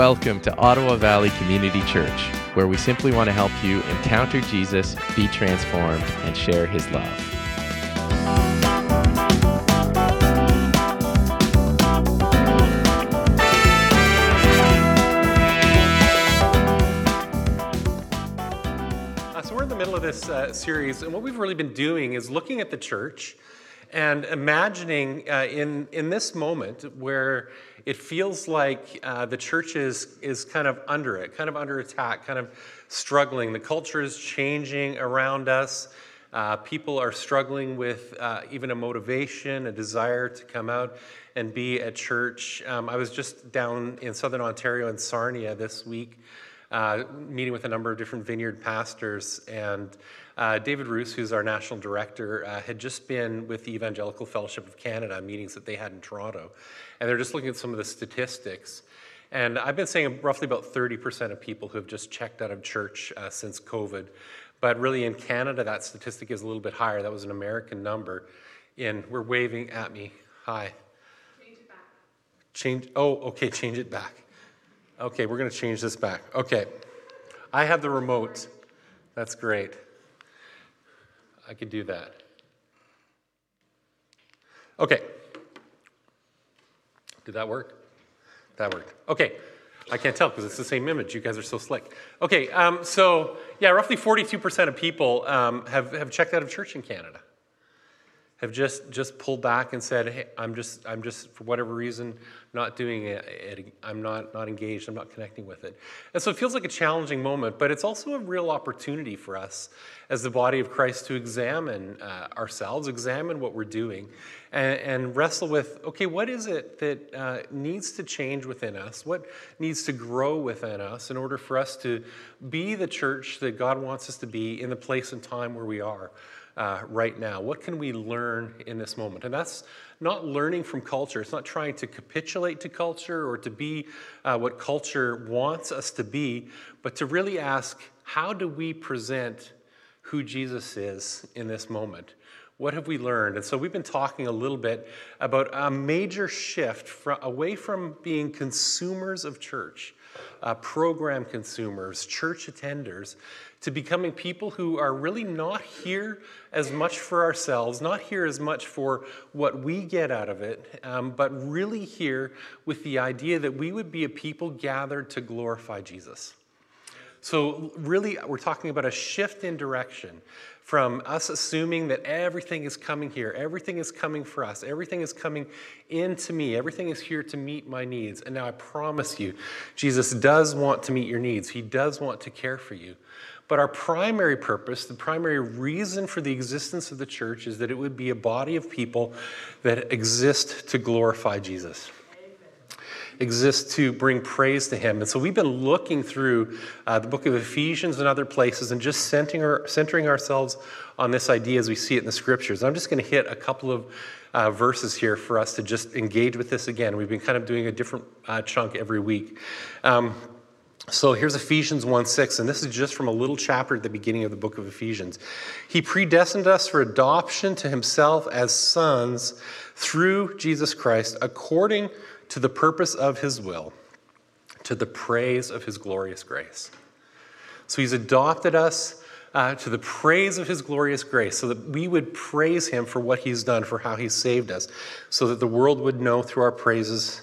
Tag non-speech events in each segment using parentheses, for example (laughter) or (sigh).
Welcome to Ottawa Valley Community Church, where we simply want to help you encounter Jesus, be transformed, and share his love. Uh, so we're in the middle of this uh, series, and what we've really been doing is looking at the church and imagining uh, in in this moment where it feels like uh, the church is is kind of under it, kind of under attack, kind of struggling. The culture is changing around us. Uh, people are struggling with uh, even a motivation, a desire to come out and be at church. Um, I was just down in southern Ontario in Sarnia this week uh, meeting with a number of different vineyard pastors. And uh, David Ruis, who's our national director, uh, had just been with the Evangelical Fellowship of Canada meetings that they had in Toronto. And they're just looking at some of the statistics. And I've been saying roughly about 30% of people who have just checked out of church uh, since COVID. But really in Canada, that statistic is a little bit higher. That was an American number. In, we're waving at me. Hi. Change it back. Change, oh, okay, change it back. Okay, we're going to change this back. Okay. I have the remote. That's great. I could do that. Okay. Did that work? That worked. Okay. I can't tell because it's the same image. You guys are so slick. Okay, um, so yeah, roughly 42% of people um, have, have checked out of church in Canada have just just pulled back and said, "Hey, I'm just I'm just for whatever reason not doing it. I'm not not engaged. I'm not connecting with it." And so it feels like a challenging moment, but it's also a real opportunity for us as the body of Christ to examine uh, ourselves, examine what we're doing, and, and, wrestle with, okay, what is it that uh, needs to change within us? What needs to grow within us in order for us to be the church that God wants us to be in the place and time where we are? Uh, right now? What can we learn in this moment? And that's not learning from culture. It's not trying to capitulate to culture or to be uh, what culture wants us to be, but to really ask, how do we present who Jesus is in this moment? What have we learned? And so we've been talking a little bit about a major shift from, away from being consumers of church, uh, program consumers, church attenders, to becoming people who are really not here as much for ourselves, not here as much for what we get out of it, um, but really here with the idea that we would be a people gathered to glorify Jesus. So, really, we're talking about a shift in direction from us assuming that everything is coming here, everything is coming for us, everything is coming into me, everything is here to meet my needs. And now I promise you, Jesus does want to meet your needs, He does want to care for you. But our primary purpose, the primary reason for the existence of the church is that it would be a body of people that exist to glorify Jesus. Exist to bring praise to Him. And so we've been looking through uh, the book of Ephesians and other places and just centering, our, centering ourselves on this idea as we see it in the scriptures. I'm just going to hit a couple of uh, verses here for us to just engage with this again. We've been kind of doing a different uh, chunk every week. Um, so here's Ephesians 1 6, and this is just from a little chapter at the beginning of the book of Ephesians. He predestined us for adoption to himself as sons through Jesus Christ, according to the purpose of his will, to the praise of his glorious grace. So he's adopted us uh, to the praise of his glorious grace, so that we would praise him for what he's done, for how he's saved us, so that the world would know through our praises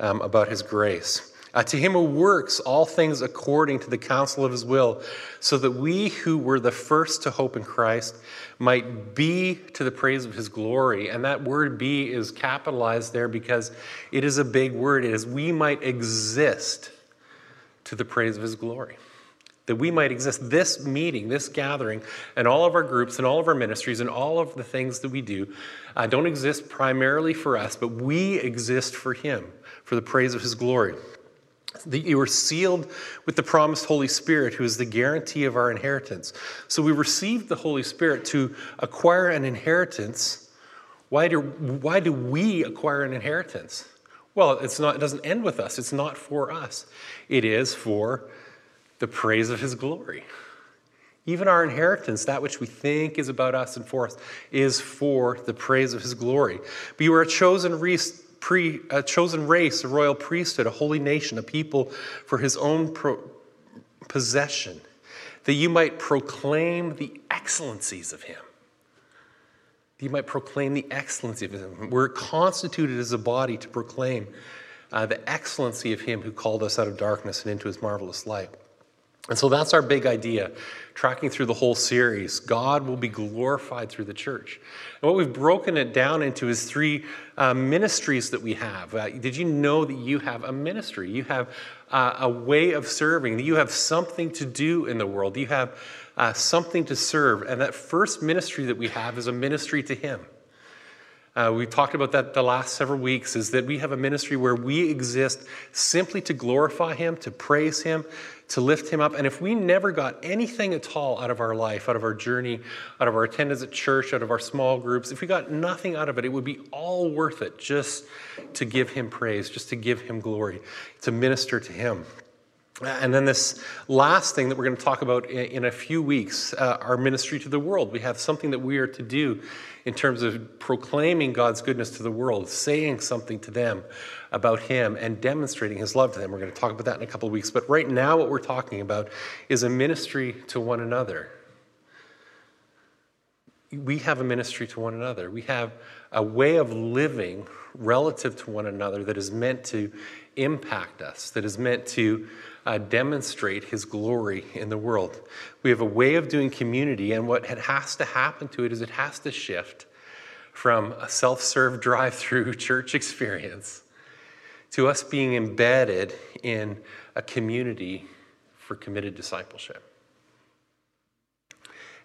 um, about his grace. Uh, to him who works all things according to the counsel of his will, so that we who were the first to hope in Christ might be to the praise of his glory. And that word be is capitalized there because it is a big word. It is we might exist to the praise of his glory. That we might exist. This meeting, this gathering, and all of our groups and all of our ministries and all of the things that we do uh, don't exist primarily for us, but we exist for him, for the praise of his glory that you were sealed with the promised Holy Spirit, who is the guarantee of our inheritance. So we received the Holy Spirit to acquire an inheritance. Why do, why do we acquire an inheritance? Well, it's not, it doesn't end with us. It's not for us. It is for the praise of his glory. Even our inheritance, that which we think is about us and for us, is for the praise of his glory. But you are a chosen race pre, a chosen race, a royal priesthood, a holy nation, a people for his own pro- possession, that you might proclaim the excellencies of him. You might proclaim the excellency of him. We're constituted as a body to proclaim uh, the excellency of him who called us out of darkness and into his marvelous light. And so that's our big idea, tracking through the whole series. God will be glorified through the church. And what we've broken it down into is three uh, ministries that we have. Uh, did you know that you have a ministry? You have uh, a way of serving, you have something to do in the world, you have uh, something to serve. And that first ministry that we have is a ministry to Him. Uh, we talked about that the last several weeks is that we have a ministry where we exist simply to glorify him to praise him to lift him up and if we never got anything at all out of our life out of our journey out of our attendance at church out of our small groups if we got nothing out of it it would be all worth it just to give him praise just to give him glory to minister to him and then this last thing that we're going to talk about in, a few weeks, uh, our ministry to the world. We have something that we are to do in terms of proclaiming God's goodness to the world, saying something to them about Him, and demonstrating His love to them. We're going to talk about that in a couple of weeks. But right now, what we're talking about is a ministry to one another. We have a ministry to one another. We have a way of living relative to one another that is meant to impact us, that is meant to uh, demonstrate his glory in the world. We have a way of doing community, and what has to happen to it is it has to shift from a self serve drive through (laughs) church experience to us being embedded in a community for committed discipleship.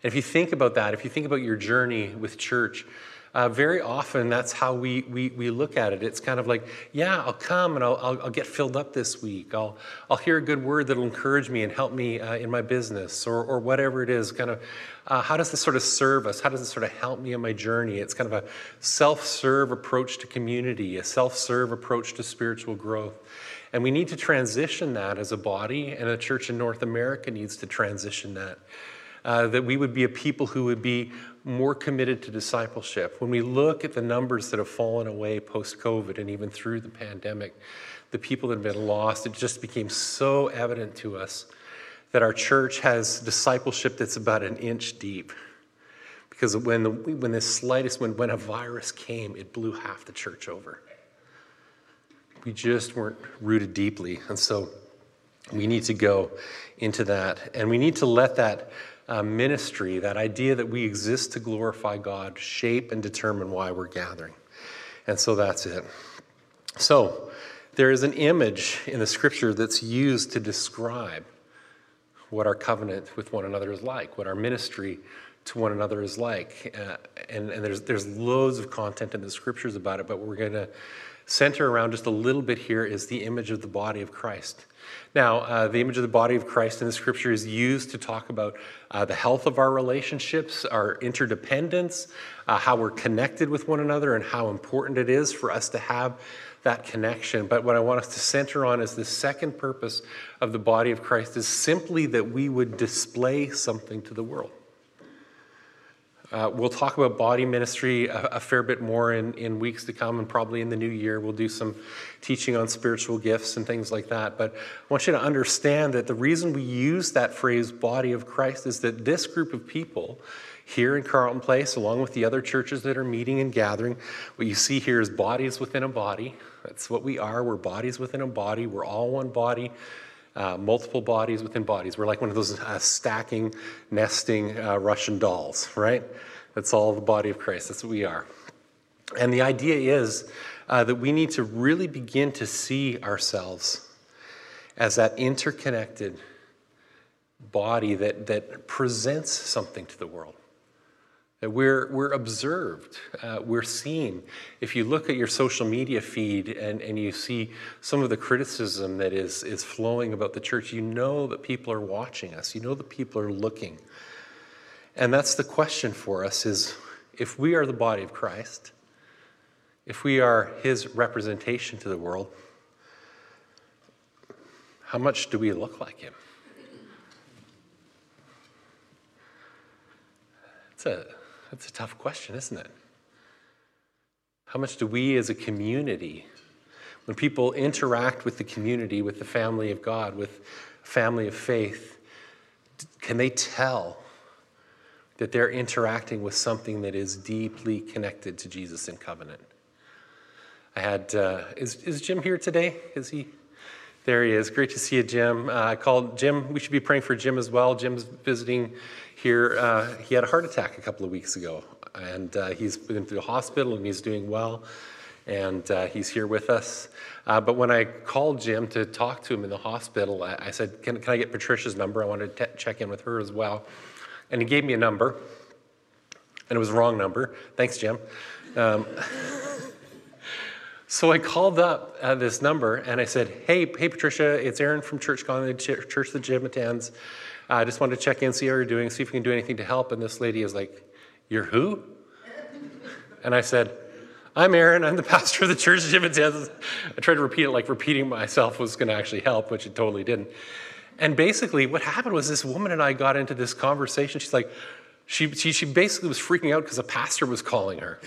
And if you think about that, if you think about your journey with church, uh, very often that's how we, we, we look at it. It's kind of like, yeah, I'll come and I'll, I'll, I'll get filled up this week. I'll, I'll hear a good word that'll encourage me and help me uh, in my business or, or whatever it is. Kind of, uh, how does this sort of serve us? How does this sort of help me in my journey? It's kind of a self serve approach to community, a self serve approach to spiritual growth. And we need to transition that as a body, and a church in North America needs to transition that. Uh, that we would be a people who would be more committed to discipleship. When we look at the numbers that have fallen away post COVID and even through the pandemic, the people that have been lost, it just became so evident to us that our church has discipleship that's about an inch deep. Because when the, when the slightest, when, when a virus came, it blew half the church over. We just weren't rooted deeply. And so we need to go into that. And we need to let that uh, ministry, that idea that we exist to glorify God, shape and determine why we're gathering. And so that's it. So, there is an image in the scripture that's used to describe what our covenant with one another is like, what our ministry to one another is like. Uh, and and there's, there's loads of content in the scriptures about it, but we're going to center around just a little bit here is the image of the body of Christ. Now, uh, the image of the body of Christ in the scripture is used to talk about uh, the health of our relationships, our interdependence, uh, how we're connected with one another, and how important it is for us to have that connection. But what I want us to center on is the second purpose of the body of Christ is simply that we would display something to the world. Uh, we'll talk about body ministry a, a, fair bit more in, in weeks to come, and probably in the new year. We'll do some teaching on spiritual gifts and things like that. But I want you to understand that the reason we use that phrase, body of Christ, is that this group of people here in Carleton Place, along with the other churches that are meeting and gathering, what you see here is bodies within a body. That's what we are. We're bodies within a body. We're all one body. Uh, multiple bodies within bodies. We're like one of those uh, stacking, nesting uh, Russian dolls, right? That's all the body of Christ. That's what we are. And the idea is uh, that we need to really begin to see ourselves as that interconnected body that, that presents something to the world. We're, we're observed, uh, we're seen. If you look at your social media feed and, and you see some of the criticism that is, is flowing about the church, you know that people are watching us, you know that people are looking. And that's the question for us is if we are the body of Christ, if we are his representation to the world, how much do we look like him? It's a that's a tough question, isn't it? How much do we as a community, when people interact with the community, with the family of God, with family of faith, can they tell that they're interacting with something that is deeply connected to Jesus in covenant? I had, uh, is, is Jim here today? Is he? There he is. Great to see you, Jim. Uh, I called Jim. We should be praying for Jim as well. Jim's visiting here. Uh, he had a heart attack a couple of weeks ago, and uh, he's been through the hospital and he's doing well, and uh, he's here with us. Uh, but when I called Jim to talk to him in the hospital, I, I said, can, can, I get Patricia's number? I wanted to check in with her as well. And he gave me a number, and it was the wrong number. Thanks, Jim. Um, (laughs) So I called up uh, this number and I said, "Hey, hey, Patricia, it's Aaron from Church Colony, Church the Jim attends. I just wanted to check in, see how you're doing, see if we can do anything to help." And this lady is like, "You're who?" (laughs) And I said, "I'm Aaron. I'm the pastor of the church Jim attends." I tried to repeat it like repeating myself was going to actually help, which it totally didn't. And basically, what happened was this woman and I got into this conversation. She's like, she, she, she basically was freaking out because a pastor was calling her.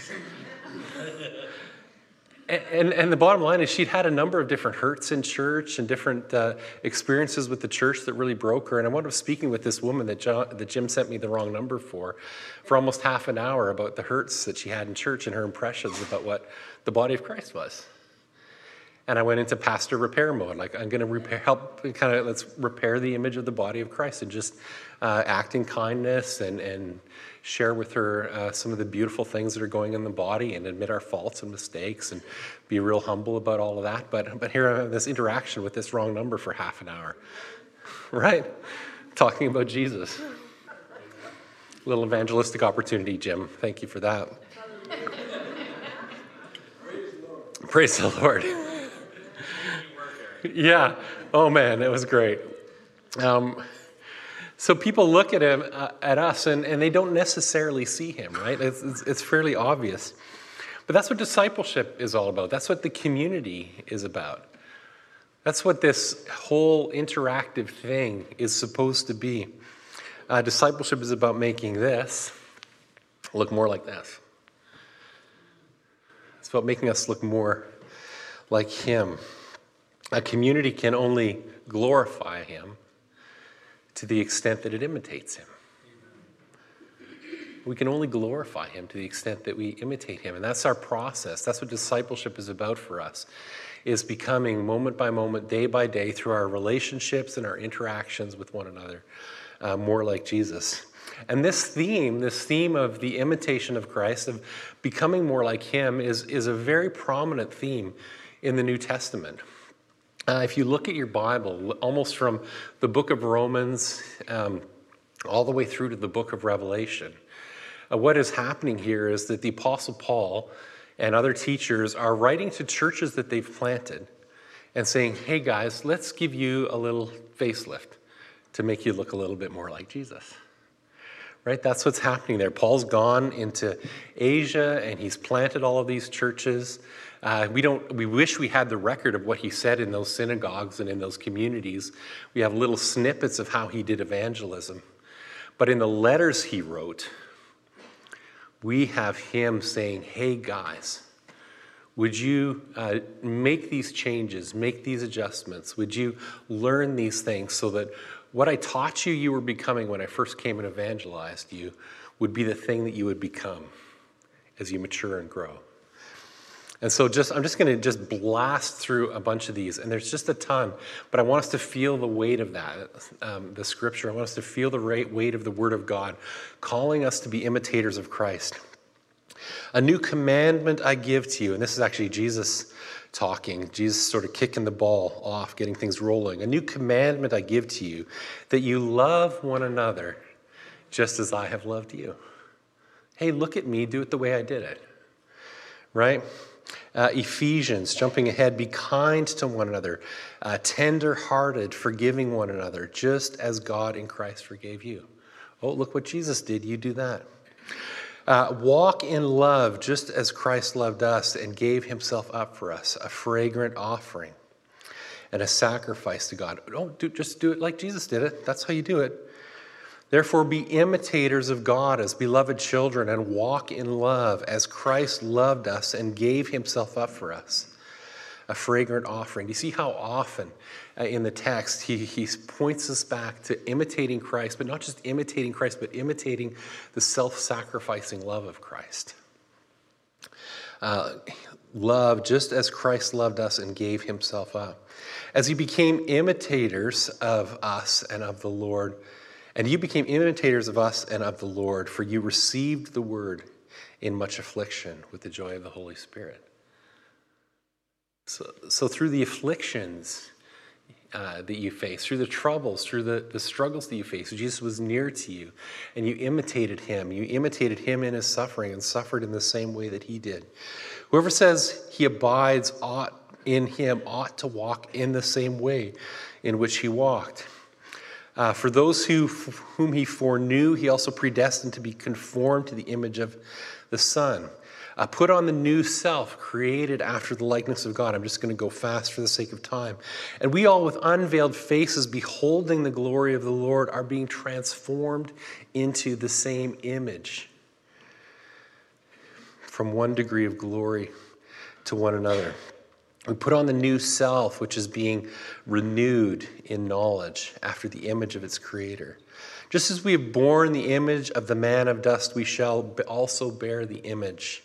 And, and, the bottom line is, she'd had a number of different hurts in church and different uh, experiences with the church that really broke her. And I wound up speaking with this woman that, John, that Jim sent me the wrong number for, for almost half an hour about the hurts that she had in church and her impressions about what the body of Christ was. And I went into pastor repair mode. Like, I'm going to repair, help kind of, let's repair the image of the body of Christ and just uh, act in kindness and, and share with her uh, some of the beautiful things that are going in the body and admit our faults and mistakes and be real humble about all of that. But, but here I have this interaction with this wrong number for half an hour, (laughs) right? Talking about Jesus. Little evangelistic opportunity, Jim. Thank you for that. (laughs) Praise the Lord. (laughs) yeah. Oh man, it was great. Um, so people look at him, uh, at us, and, and they don't necessarily see him, right? It's, it's, it's fairly obvious. But that's what discipleship is all about. That's what the community is about. That's what this whole interactive thing is supposed to be. Uh, discipleship is about making this look more like this. It's about making us look more like Him. A community can only glorify Him to the extent that it imitates him. We can only glorify him to the extent that we imitate him. And that's our process. That's what discipleship is about for us. Is becoming moment by moment, day by day, through our relationships and our interactions with one another, uh, more like Jesus. And this theme, this theme of the imitation of Christ, of becoming more like Him, is, is a very prominent theme in the New Testament. Uh, if you look at your Bible, almost from the book of Romans um, all the way through to the book of Revelation, uh, what is happening here is that the Apostle Paul and other teachers are writing to churches that they've planted and saying, hey guys, let's give you a little facelift to make you look a little bit more like Jesus. Right? That's what's happening there. Paul's gone into Asia and he's planted all of these churches. Uh, we don't. We wish we had the record of what he said in those synagogues and in those communities. We have little snippets of how he did evangelism, but in the letters he wrote, we have him saying, "Hey guys." Would you uh, make these changes, make these adjustments? Would you learn these things so that what I taught you you were becoming when I first came and evangelized you would be the thing that you would become as you mature and grow? And so just I'm just going to just blast through a bunch of these, and there's just a ton. But I want us to feel the weight of that, um, the scripture. I want us to feel the weight of the Word of God, calling us to be imitators of Christ. A new commandment I give to you, and this is actually Jesus talking, Jesus sort of kicking the ball off, getting things rolling. A new commandment I give to you, that you love one another just as I have loved you. Hey, look at me, do it the way I did it. Right? Uh, Ephesians, jumping ahead, be kind to one another, uh, tender hearted, forgiving one another, just as God in Christ forgave you. Oh, look what Jesus did. You do that. Uh, walk in love, just as Christ loved us and gave himself up for us, a fragrant offering and a sacrifice to God. Don't do, just do it like Jesus did it. That's how you do it. Therefore, be imitators of God as beloved children and walk in love as Christ loved us and gave himself up for us, a fragrant offering. You see how often uh, in the text he, he points us back to imitating Christ, but not just imitating Christ, but imitating the self sacrificing love of Christ? Uh, love just as Christ loved us and gave himself up. As he became imitators of us and of the Lord, and you became imitators of us and of the Lord, for you received the word in much affliction with the joy of the Holy Spirit. So, so through the afflictions uh, that you face, through the troubles, through the, the struggles that you face, Jesus was near to you and you imitated him. You imitated him in his suffering and suffered in the same way that he did. Whoever says he abides ought in him ought to walk in the same way in which he walked. Uh, for those who, whom he foreknew, he also predestined to be conformed to the image of the Son. Uh, put on the new self, created after the likeness of God. I'm just going to go fast for the sake of time. And we all, with unveiled faces, beholding the glory of the Lord, are being transformed into the same image from one degree of glory to one another. We put on the new self, which is being renewed in knowledge after the image of its creator. Just as we have borne the image of the man of dust, we shall also bear the image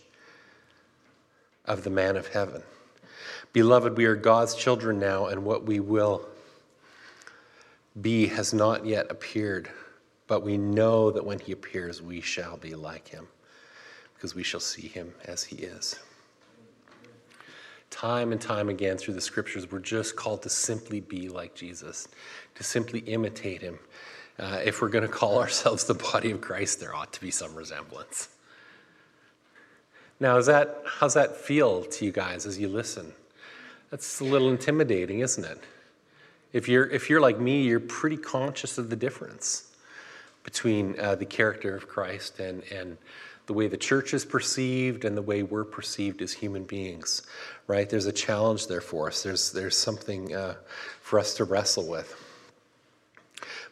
of the man of heaven. Beloved, we are God's children now, and what we will be has not yet appeared, but we know that when he appears, we shall be like him, because we shall see him as he is. Time and time again through the scriptures, we're just called to simply be like Jesus, to simply imitate him. Uh, if we're going to call (laughs) ourselves the body of Christ, there ought to be some resemblance. Now, is that, how's that feel to you guys as you listen? That's a little intimidating, isn't it? If you're, if you're like me, you're pretty conscious of the difference between uh, the character of Christ and, and the way the church is perceived and the way we're perceived as human beings, right? There's a challenge there for us. There's, there's something uh, for us to wrestle with.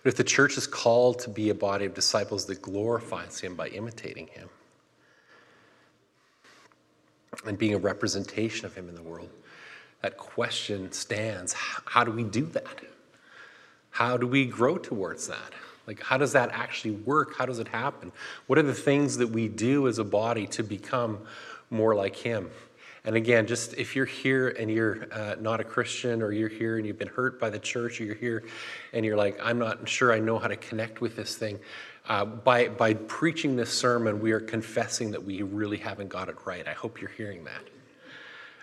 But if the church is called to be a body of disciples that glorifies Him by imitating Him and being a representation of Him in the world, that question stands how do we do that? How do we grow towards that? Like, how does that actually work? How does it happen? What are the things that we do as a body to become more like Him? And again, just if you're here and you're uh, not a Christian, or you're here and you've been hurt by the church, or you're here and you're like, I'm not sure I know how to connect with this thing. Uh, by, by preaching this sermon, we are confessing that we really haven't got it right. I hope you're hearing that.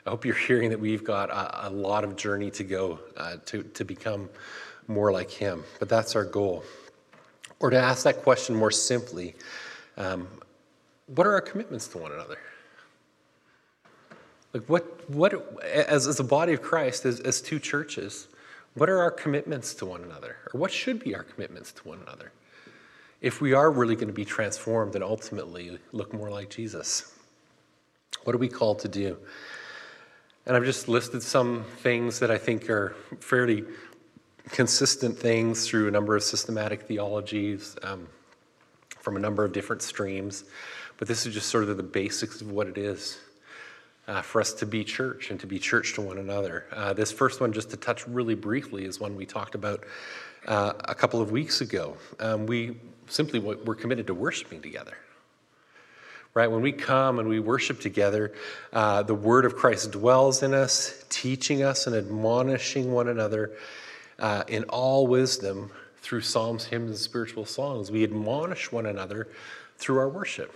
I hope you're hearing that we've got a, a lot of journey to go uh, to, to become more like Him. But that's our goal. Or to ask that question more simply, um, what are our commitments to one another? Like, what, what as, as a body of Christ, as, as two churches, what are our commitments to one another? Or what should be our commitments to one another? If we are really going to be transformed and ultimately look more like Jesus, what are we called to do? And I've just listed some things that I think are fairly consistent things through a number of systematic theologies um, from a number of different streams. But this is just sort of the basics of what it is uh, for us to be church and to be church to one another. Uh, this first one, just to touch really briefly, is one we talked about uh, a couple of weeks ago. Um, we simply we're committed to worshiping together. Right? When we come and we worship together, uh, the word of Christ dwells in us, teaching us and admonishing one another uh, in all wisdom through psalms, hymns, and spiritual songs. We admonish one another through our worship.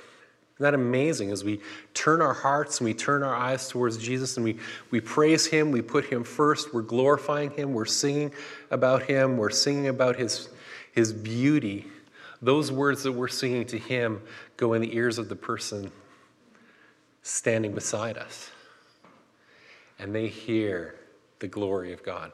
Isn't that amazing? As we turn our hearts and we turn our eyes towards Jesus and we, we praise Him, we put Him first, we're glorifying Him, we're singing about Him, we're singing about His, his beauty. Those words that we're singing to Him go in the ears of the person standing beside us. And they hear the glory of God.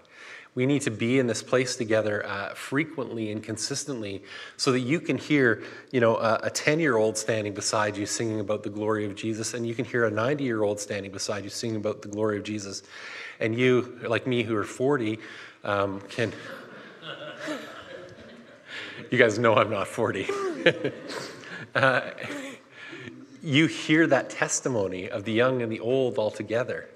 We need to be in this place together uh, frequently and consistently so that you can hear, you know, a, a 10 year old standing beside you singing about the glory of Jesus, and you can hear a 90 year old standing beside you singing about the glory of Jesus. And you, like me, who are 40, um, can. (laughs) you guys know I'm not 40. (laughs) uh, you hear that testimony of the young and the old all together.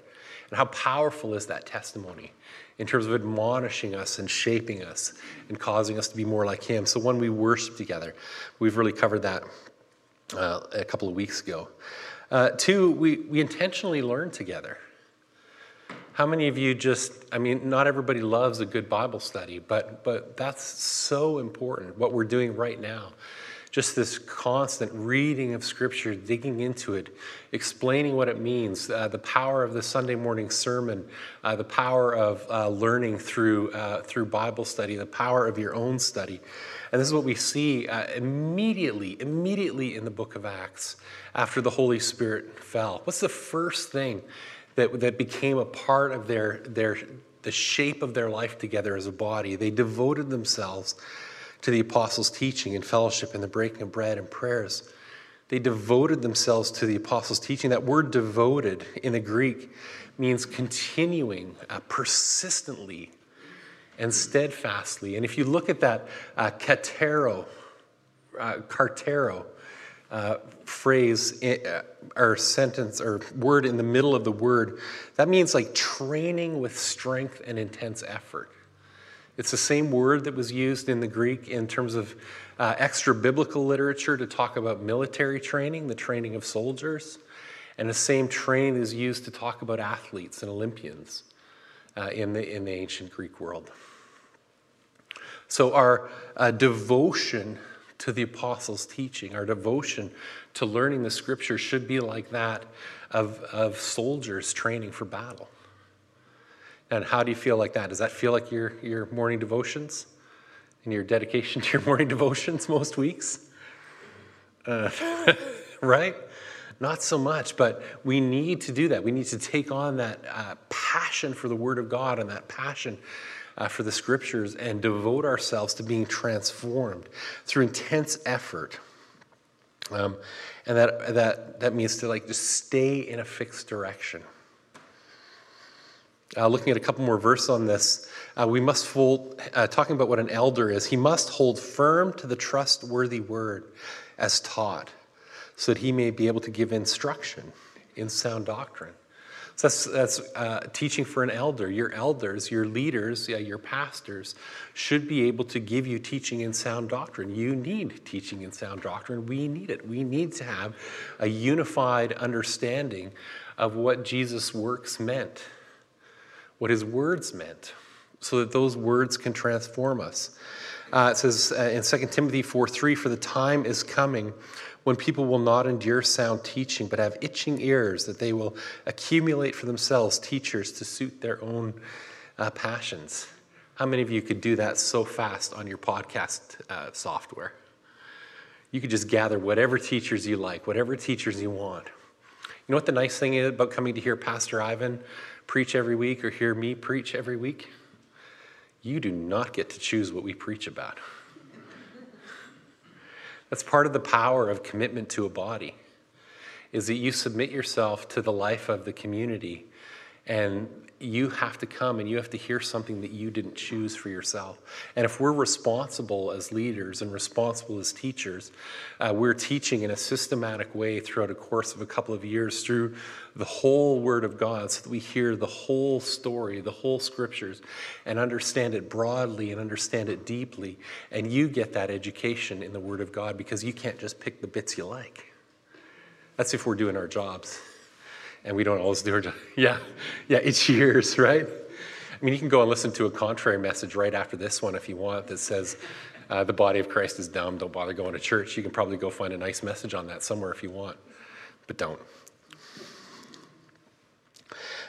And how powerful is that testimony in terms of admonishing us and shaping us and causing us to be more like Him? So when we worship together, we've really covered that uh, a couple of weeks ago. Uh, two, we, we intentionally learn together. How many of you just, I mean, not everybody loves a good Bible study, but, but that's so important, what we're doing right now just this constant reading of Scripture, digging into it, explaining what it means, uh, the power of the Sunday morning sermon, uh, the power of uh, learning through, uh, through Bible study, the power of your own study. And this is what we see uh, immediately, immediately in the book of Acts after the Holy Spirit fell. What's the first thing that, that became a part of their, their, the shape of their life together as a body? They devoted themselves to the apostles' teaching and fellowship and the breaking of bread and prayers. They devoted themselves to the apostles' teaching. That word devoted in the Greek means continuing uh, persistently and steadfastly. And if you look at that uh, katero, uh, cartero uh, phrase in, uh, or sentence or word in the middle of the word, that means like training with strength and intense effort. It's the same word that was used in the Greek in terms of uh, extra biblical literature to talk about military training, the training of soldiers. And the same training is used to talk about athletes and Olympians uh, in, the, in the ancient Greek world. So, our uh, devotion to the apostles' teaching, our devotion to learning the scripture should be like that of, of soldiers training for battle. And how do you feel like that? Does that feel like your, your morning devotions and your dedication (laughs) to your morning devotions most weeks? Uh, (laughs) right? Not so much, but we need to do that. We need to take on that uh, passion for the Word of God and that passion uh, for the Scriptures and devote ourselves to being transformed through intense effort. Um, and that, that, that means to like just stay in a fixed direction. Uh, looking at a couple more verses on this, uh, we must hold, uh, talking about what an elder is, he must hold firm to the trustworthy word as taught, so that he may be able to give instruction in sound doctrine. So that's, that's uh, teaching for an elder. Your elders, your leaders, yeah, your pastors should be able to give you teaching in sound doctrine. You need teaching in sound doctrine. We need it. We need to have a unified understanding of what Jesus' works meant what his words meant so that those words can transform us. Uh, it says uh, in 2 Timothy 4 3, for the time is coming when people will not endure sound teaching, but have itching ears, that they will accumulate for themselves teachers to suit their own uh, passions. How many of you could do that so fast on your podcast uh, software? You could just gather whatever teachers you like, whatever teachers you want. You know what the nice thing is about coming to hear Pastor Ivan preach every week or hear me preach every week, you do not get to choose what we preach about. That's part of the power of commitment to a body, is that you submit yourself to the life of the community and you have to come and you have to hear something that you didn't choose for yourself. And if we're responsible as leaders and responsible as teachers, uh, we're teaching in a systematic way throughout a course of a couple of years through the whole Word of God so that we hear the whole story, the whole scriptures, and understand it broadly and understand it deeply. And you get that education in the Word of God because you can't just pick the bits you like. That's if we're doing our jobs and we don't always do our job. (laughs) Yeah, yeah, it's years, right? I mean, you can go and listen to a contrary message right after this one if you want that says uh, the body of Christ is dumb, don't bother going to church. You can probably go find a nice message on that somewhere if you want, but don't.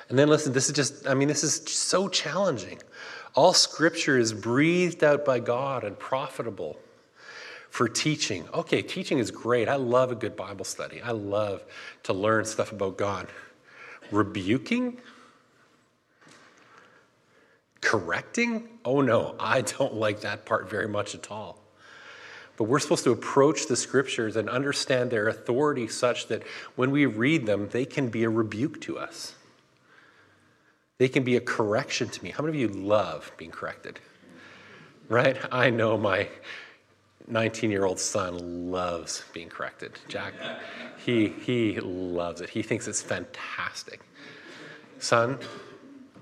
And then listen, this is just, I mean, this is so challenging. All scripture is breathed out by God and profitable for teaching. Okay, teaching is great. I love a good Bible study. I love to learn stuff about God. Rebuking? Correcting? Oh no, I don't like that part very much at all. But we're supposed to approach the scriptures and understand their authority such that when we read them, they can be a rebuke to us. They can be a correction to me. How many of you love being corrected? Right? I know my 19 year old son loves being corrected. Jack, he, he loves it. He thinks it's fantastic. Son,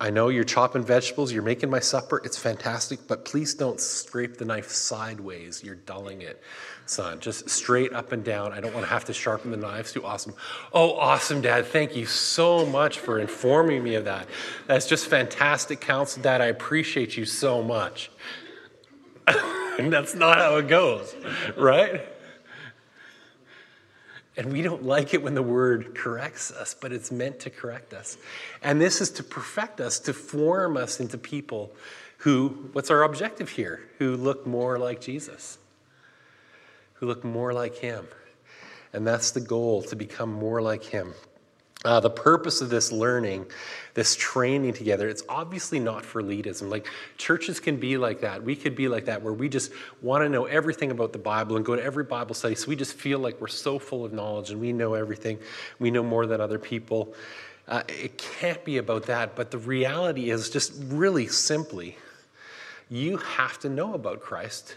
I know you're chopping vegetables, you're making my supper, it's fantastic, but please don't scrape the knife sideways. You're dulling it, son. Just straight up and down. I don't want to have to sharpen the knives. Too awesome. Oh, awesome, Dad. Thank you so much for informing me of that. That's just fantastic counsel, Dad. I appreciate you so much. (laughs) that's not how it goes, right? And we don't like it when the word corrects us, but it's meant to correct us. And this is to perfect us, to form us into people who, what's our objective here? Who look more like Jesus, who look more like Him. And that's the goal, to become more like Him. Uh, the purpose of this learning, this training together, it's obviously not for elitism. Like churches can be like that. We could be like that, where we just want to know everything about the Bible and go to every Bible study. So we just feel like we're so full of knowledge and we know everything. We know more than other people. Uh, it can't be about that. But the reality is just really simply, you have to know about Christ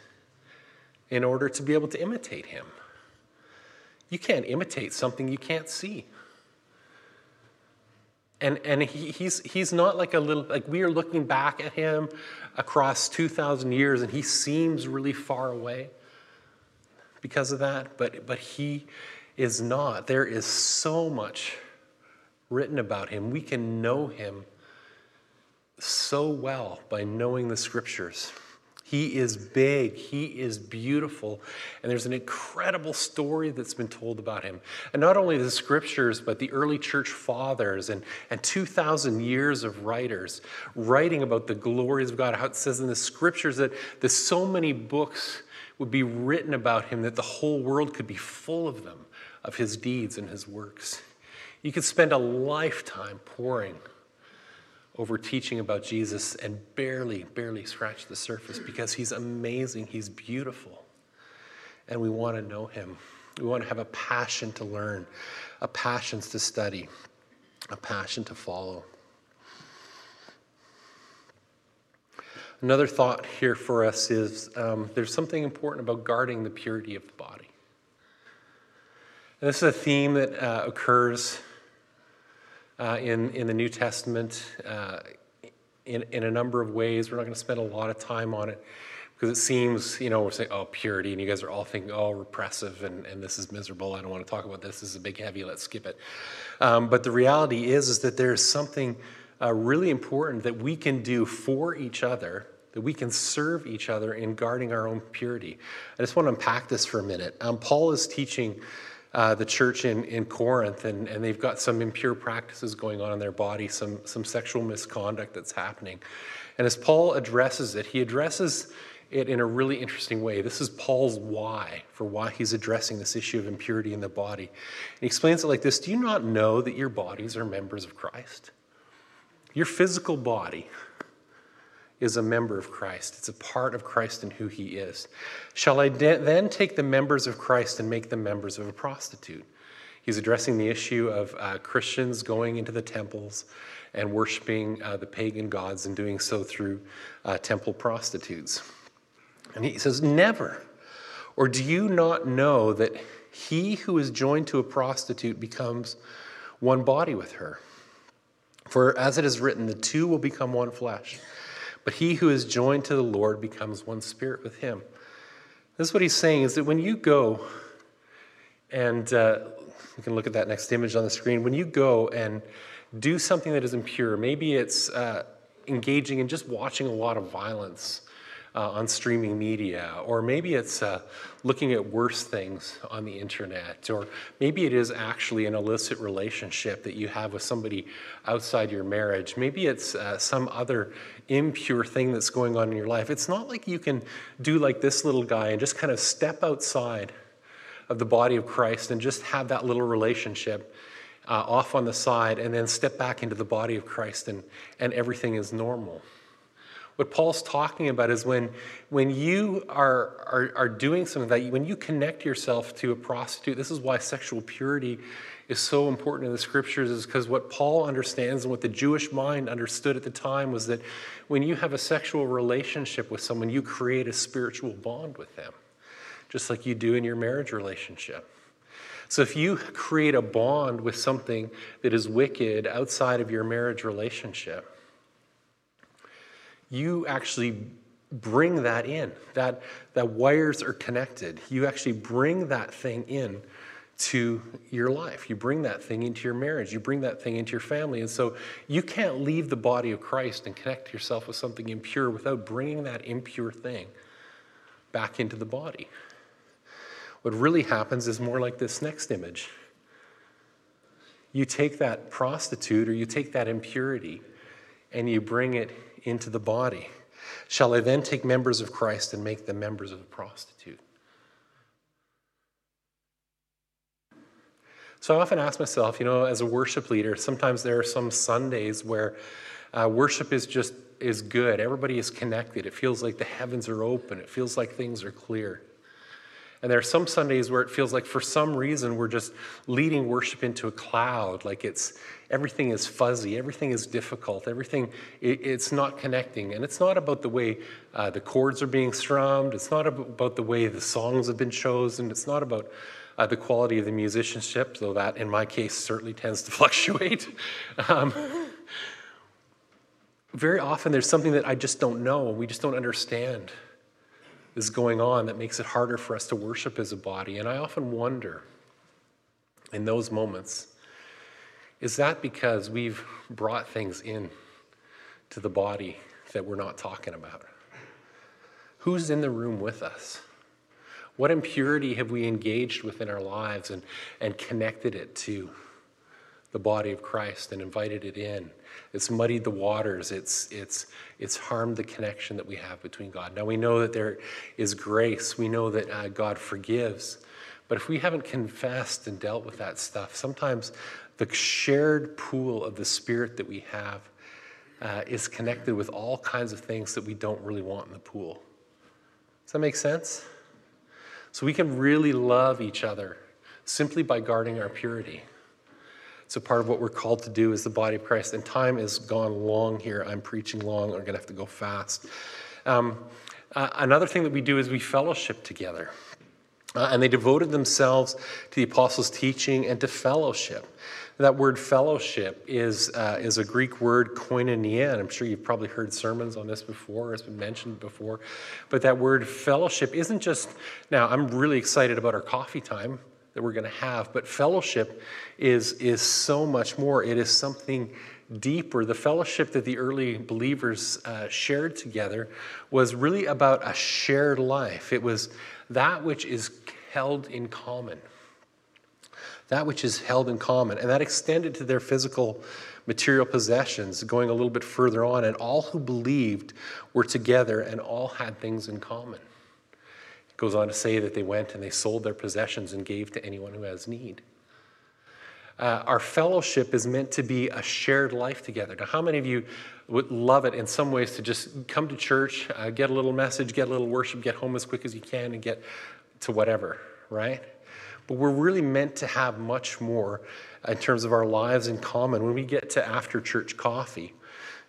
in order to be able to imitate him. You can't imitate something you can't see and and he, he's he's not like a little like we are looking back at him across 2000 years and he seems really far away because of that but but he is not. There is so much written about him. We can know him so well by knowing the scriptures he is big, he is beautiful, and there's an incredible story that's been told about him. And not only the scriptures, but the early church fathers and, and 2,000 years of writers writing about the glories of God. How it says in the scriptures that there's so many books would be written about him that the whole world could be full of them, of his deeds and his works. You could spend a lifetime pouring over teaching about Jesus and barely, barely scratch the surface because he's amazing, he's beautiful. And we want to know him. We want to have a passion to learn, a passion to study, a passion to follow. Another thought here for us is um, there's something important about guarding the purity of the body. And this is a theme that uh, occurs uh, in, in the New Testament uh, in, in a number of ways. We're not going to spend a lot of time on it because it seems, you know, we're saying, oh, purity, and you guys are all thinking, oh, repressive, and, and this is miserable. I don't want to talk about this. This is a big heavy. Let's skip it. Um, but the reality is, is that there's something uh, really important that we can do for each other that we can serve each other in guarding our own purity. I just want to unpack this for a minute. Um, Paul is teaching uh, the church in, in Corinth, and, and they've got some impure practices going on in their body, some, some sexual misconduct that's happening. And as Paul addresses it, he addresses it in a really interesting way. This is Paul's why for why he's addressing this issue of impurity in the body. He explains it like this Do you not know that your bodies are members of Christ? Your physical body is a member of Christ. It's a part of Christ and who he is. Shall I de- then take the members of Christ and make them members of a prostitute? He's addressing the issue of uh, Christians going into the temples and worshiping uh, the pagan gods and doing so through uh, temple prostitutes. And he says, Never. Or do you not know that he who is joined to a prostitute becomes one body with her? For as it is written, the two will become one flesh. But he who is joined to the Lord becomes one spirit with him. This is what he's saying is that when you go, and uh, you can look at that next image on the screen, when you go and do something that is impure, maybe it's uh, engaging in just watching a lot of violence uh, on streaming media, or maybe it's uh, looking at worse things on the internet, or maybe it is actually an illicit relationship that you have with somebody outside your marriage. Maybe it's uh, some other impure thing that's going on in your life. It's not like you can do like this little guy and just kind of step outside of the body of Christ and just have that little relationship. Uh, off on the side and then step back into the body of Christ and, and everything is normal. What Paul's talking about is when, when you are, are, are doing something that, when you connect yourself to a prostitute, this is why sexual purity is so important in the scriptures, is because what Paul understands and what the Jewish mind understood at the time was that when you have a sexual relationship with someone, you create a spiritual bond with them just like you do in your marriage relationship. So if you create a bond with something that is wicked outside of your marriage relationship, you actually bring that in. That, that wires are connected. You actually bring that thing in to your life. You bring that thing into your marriage. You bring that thing into your family. And so you can't leave the body of Christ and connect yourself with something impure without bringing that impure thing back into the body. What really happens is more like this next image. You take that prostitute or you take that impurity and you bring it into the body. Shall I then take members of Christ and make them members of a prostitute? So I often ask myself, you know, as a worship leader, sometimes there are some Sundays where uh, worship is just is good. Everybody is connected. It feels like the heavens are open. It feels like things are clear. And there are some Sundays where it feels like for some reason we're just leading worship into a cloud, like it's everything is fuzzy, everything is difficult, everything it, it's not connecting. And it's not about the way uh, the chords are being strummed, it's not about the way the songs have been chosen, it's not about uh, the quality of the musicianship, though that in my case certainly tends to (laughs) fluctuate. Um, very often there's something that I just don't know, we just don't understand is going on that makes it harder for us to worship as a body. And I often wonder in those moments is that because we've brought things in to the body that we're not talking about? Who's in the room with us? What impurity have we engaged with in our lives and, and connected it to the body of Christ and invited it in? It's muddied the waters. It's, it's, it's harmed the connection that we have between God. Now, we know that there is grace. We know that uh, God forgives. But if we haven't confessed and dealt with that stuff, sometimes the shared pool of the Spirit that we have uh, is connected with all kinds of things that we don't really want in the pool. Does that make sense? So we can really love each other simply by guarding our purity. So part of what we're called to do is the body of Christ. And time has gone long here. I'm preaching long. I'm going to have to go fast. Um, uh, another thing that we do is we fellowship together. Uh, and they devoted themselves to the apostles' teaching and to fellowship. That word fellowship is, uh, is a Greek word koinonia, and I'm sure you've probably heard sermons on this before, it's been mentioned before. But that word fellowship isn't just, now I'm really excited about our coffee time that we're going to have. But fellowship is, is so much more. It is something deeper. The fellowship that the early believers uh, shared together was really about a shared life, it was that which is held in common. That which is held in common. And that extended to their physical material possessions, going a little bit further on. And all who believed were together and all had things in common goes on to say that they went and they sold their possessions and gave to anyone who has need. Uh, our fellowship is meant to be a shared life together. Now, how many of you would love it in some ways to just come to church, uh, get a little message, get a little worship, get home as quick as you can, and get to whatever, right? But we're really meant to have much more in terms of our lives in common when we get to after church coffee.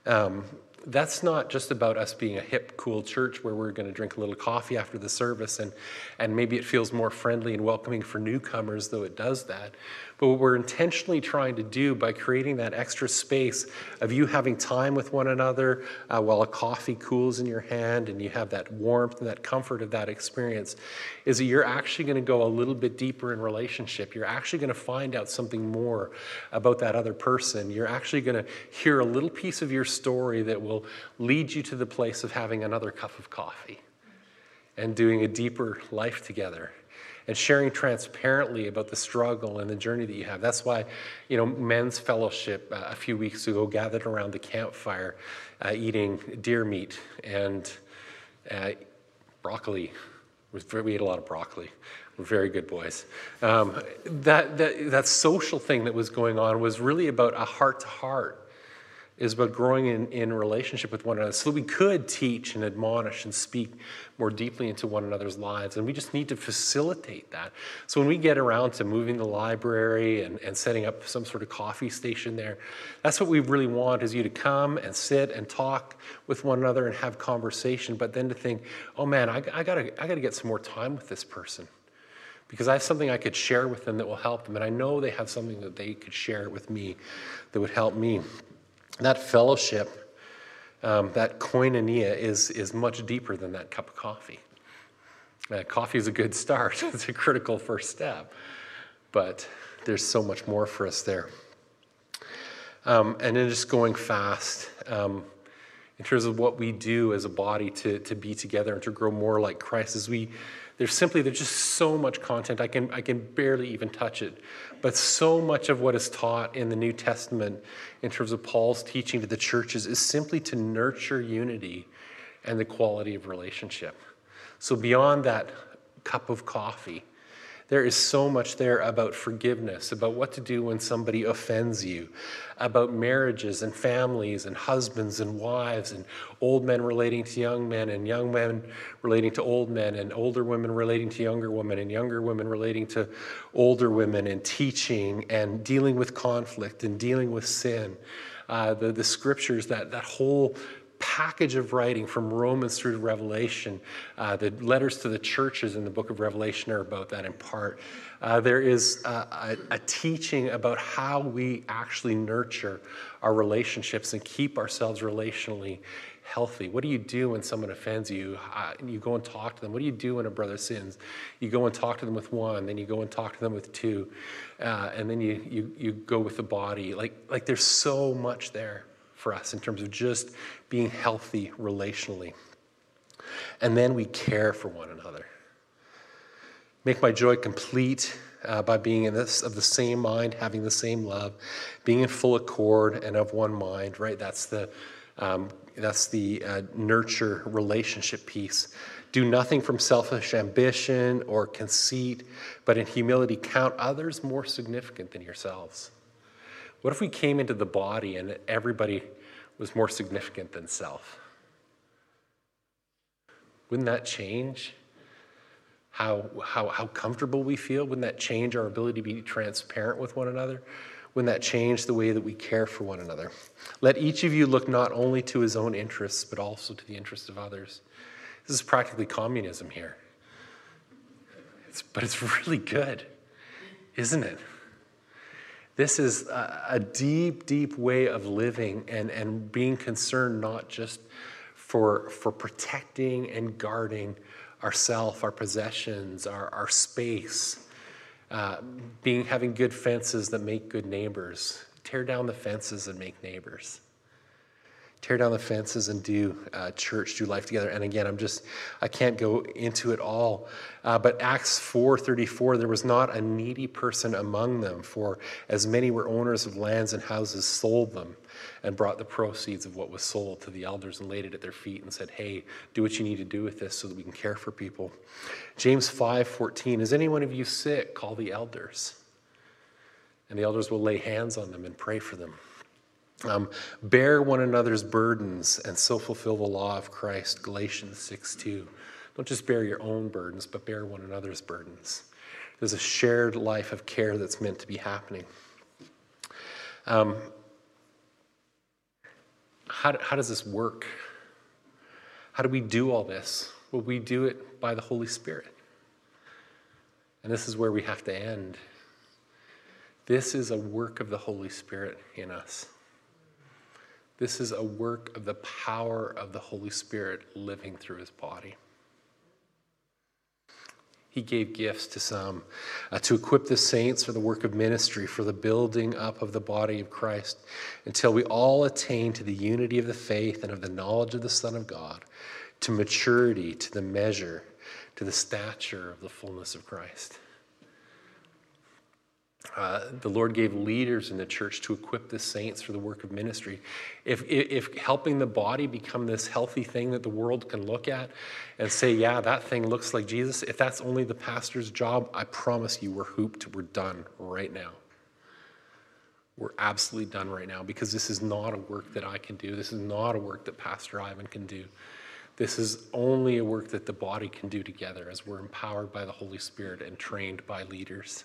Um, that's not just about us being a hip, cool church where we're going to drink a little coffee after the service and, and maybe it feels more friendly and welcoming for newcomers, though it does that. But what we're intentionally trying to do by creating that extra space of you having time with one another uh, while a coffee cools in your hand and you have that warmth and that comfort of that experience is that you're actually going to go a little bit deeper in relationship. You're actually going to find out something more about that other person. You're actually going to hear a little piece of your story that will lead you to the place of having another cup of coffee and doing a deeper life together and sharing transparently about the struggle and the journey that you have. That's why, you know, men's fellowship uh, a few weeks ago gathered around the campfire uh, eating deer meat and uh, broccoli. We ate a lot of broccoli. We're very good boys. Um, that, that, that social thing that was going on was really about a heart to heart is about growing in, in relationship with one another so that we could teach and admonish and speak more deeply into one another's lives. And we just need to facilitate that. So when we get around to moving the library and, and setting up some sort of coffee station there, that's what we really want is you to come and sit and talk with one another and have conversation, but then to think, oh man, I, I gotta, I gotta get some more time with this person because I have something I could share with them that will help them. And I know they have something that they could share with me that would help me. That fellowship, um, that koinonia, is, is much deeper than that cup of coffee. Uh, coffee is a good start, (laughs) it's a critical first step. But there's so much more for us there. Um, and then just going fast. Um, in terms of what we do as a body to, to be together and to grow more like Christ as we there's simply there's just so much content I can I can barely even touch it. But so much of what is taught in the New Testament in terms of Paul's teaching to the churches is simply to nurture unity and the quality of relationship. So beyond that cup of coffee, there is so much there about forgiveness, about what to do when somebody offends you, about marriages and families and husbands and wives and old men relating to young men and young men relating to old men and older women relating to younger women and younger women relating to older women and teaching and dealing with conflict and dealing with sin. Uh, the, the scriptures, that, that whole package of writing from Romans through to Revelation. Uh, the letters to the churches in the book of Revelation are about that in part. Uh, there is a, a, a, teaching about how we actually nurture our relationships and keep ourselves relationally healthy. What do you do when someone offends you? Uh, you go and talk to them. What do you do when a brother sins? You go and talk to them with one, then you go and talk to them with two, uh, and then you, you, you go with the body. Like, like there's so much there for us in terms of just being healthy relationally. And then we care for one another. Make my joy complete uh, by being in this of the same mind, having the same love, being in full accord and of one mind. Right? That's the um, that's the uh, nurture relationship piece. Do nothing from selfish ambition or conceit, but in humility count others more significant than yourselves. What if we came into the body and everybody was more significant than self? Wouldn't that change how, how, how comfortable we feel? Wouldn't that change our ability to be transparent with one another? Wouldn't that change the way that we care for one another? Let each of you look not only to his own interests, but also to the interests of others. This is practically communism here. It's, but it's (laughs) really good, isn't it? This is a, a deep, deep way of living and, and being concerned not just for, for protecting and guarding ourself, our possessions, our, our space, uh, being having good fences that make good neighbors. Tear down the fences and make neighbors tear down the fences and do uh, church, do life together. And again, I'm just, I can't go into it all. Uh, but Acts 4:34, there was not a needy person among them, for as many were owners of lands and houses, sold them and brought the proceeds of what was sold to the elders and laid it at their feet and said, "Hey, do what you need to do with this so that we can care for people." James 5:14, is any one of you sick? Call the elders. And the elders will lay hands on them and pray for them. Um, bear one another's burdens and so fulfill the law of Christ, Galatians 6 2. Don't just bear your own burdens, but bear one another's burdens. There's a shared life of care that's meant to be happening. Um, how, how does this work? How do we do all this? Well, we do it by the Holy Spirit. And this is where we have to end. This is a work of the Holy Spirit in us. This is a work of the power of the Holy Spirit living through his body. He gave gifts to some uh, to equip the saints for the work of ministry, for the building up of the body of Christ, until we all attain to the unity of the faith and of the knowledge of the Son of God, to maturity, to the measure, to the stature of the fullness of Christ. Uh, the Lord gave leaders in the church to equip the saints for the work of ministry. If, if, if, helping the body become this healthy thing that the world can look at and say, yeah, that thing looks like Jesus, if that's only the pastor's job, I promise you we're hooped, we're done right now. we're absolutely done right now because this is not a work that I can do. This is not a work that Pastor Ivan can do. This is only a work that the body can do together as we're empowered by the Holy Spirit and trained by leaders.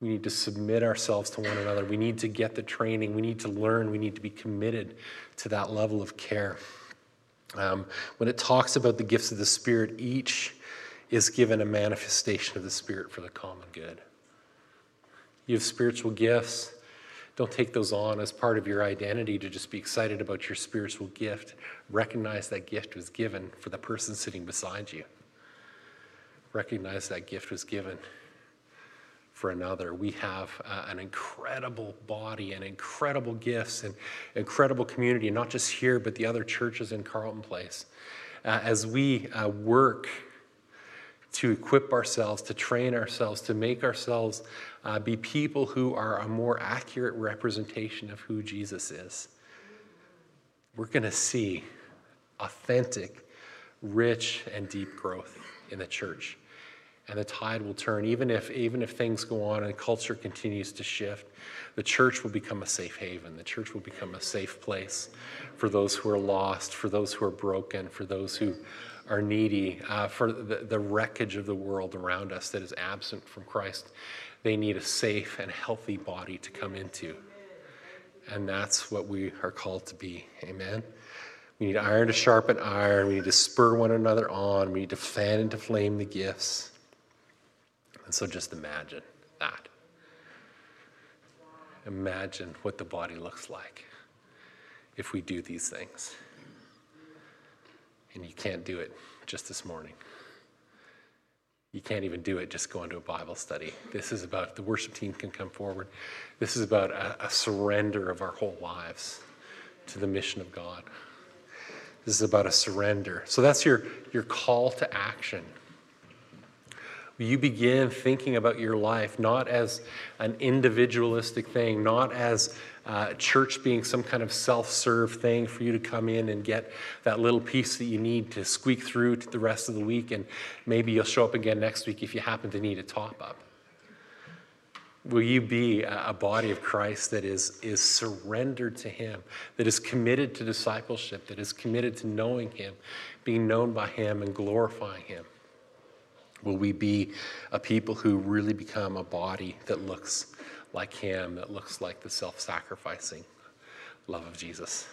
We need to submit ourselves to one another. We need to get the training. We need to learn. We need to be committed to that level of care. Um, when it talks about the gifts of the Spirit, each is given a manifestation of the Spirit for the common good. You have spiritual gifts. Don't take those on as part of your identity to just be excited about your spiritual gift. Recognize that gift was given for the person sitting beside you. Recognize that gift was given for another. We have uh, an incredible body and incredible gifts and incredible community, not just here, but the other churches in Carleton Place. Uh, as we uh, work to equip ourselves, to train ourselves, to make ourselves uh, be people who are a more accurate representation of who Jesus is. We're going to see authentic, rich, and deep growth in the church. And the tide will turn. Even if, even if things go on and culture continues to shift, the church will become a safe haven. The church will become a safe place for those who are lost, for those who are broken, for those who are needy, uh, for the, the wreckage of the world around us that is absent from Christ. They need a safe and healthy body to come into. And that's what we are called to be. Amen. We need iron to sharpen iron. We need to spur one another on. We need to fan into flame the gifts. And so just imagine that. Imagine what the body looks like if we do these things and you can't do it just this morning. You can't even do it just going to a Bible study. This is about the worship team can come forward. This is about a, a surrender of our whole lives to the mission of God. This is about a surrender. So that's your, your call to action you begin thinking about your life not as an individualistic thing, not as uh, church being some kind of self serve thing for you to come in and get that little piece that you need to squeak through to the rest of the week, and maybe you'll show up again next week if you happen to need a top up. Will you be a body of Christ that is, is surrendered to Him, that is committed to discipleship, that is committed to knowing Him, being known by Him, and glorifying Him? Will we be a people who really become a body that looks like Him, that looks like the self sacrificing love of Jesus?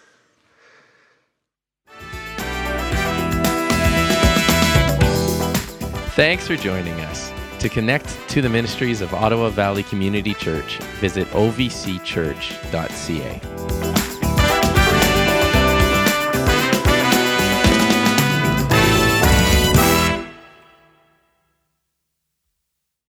Thanks for joining us. To connect to the ministries of Ottawa Valley Community Church, visit ovcchurch.ca.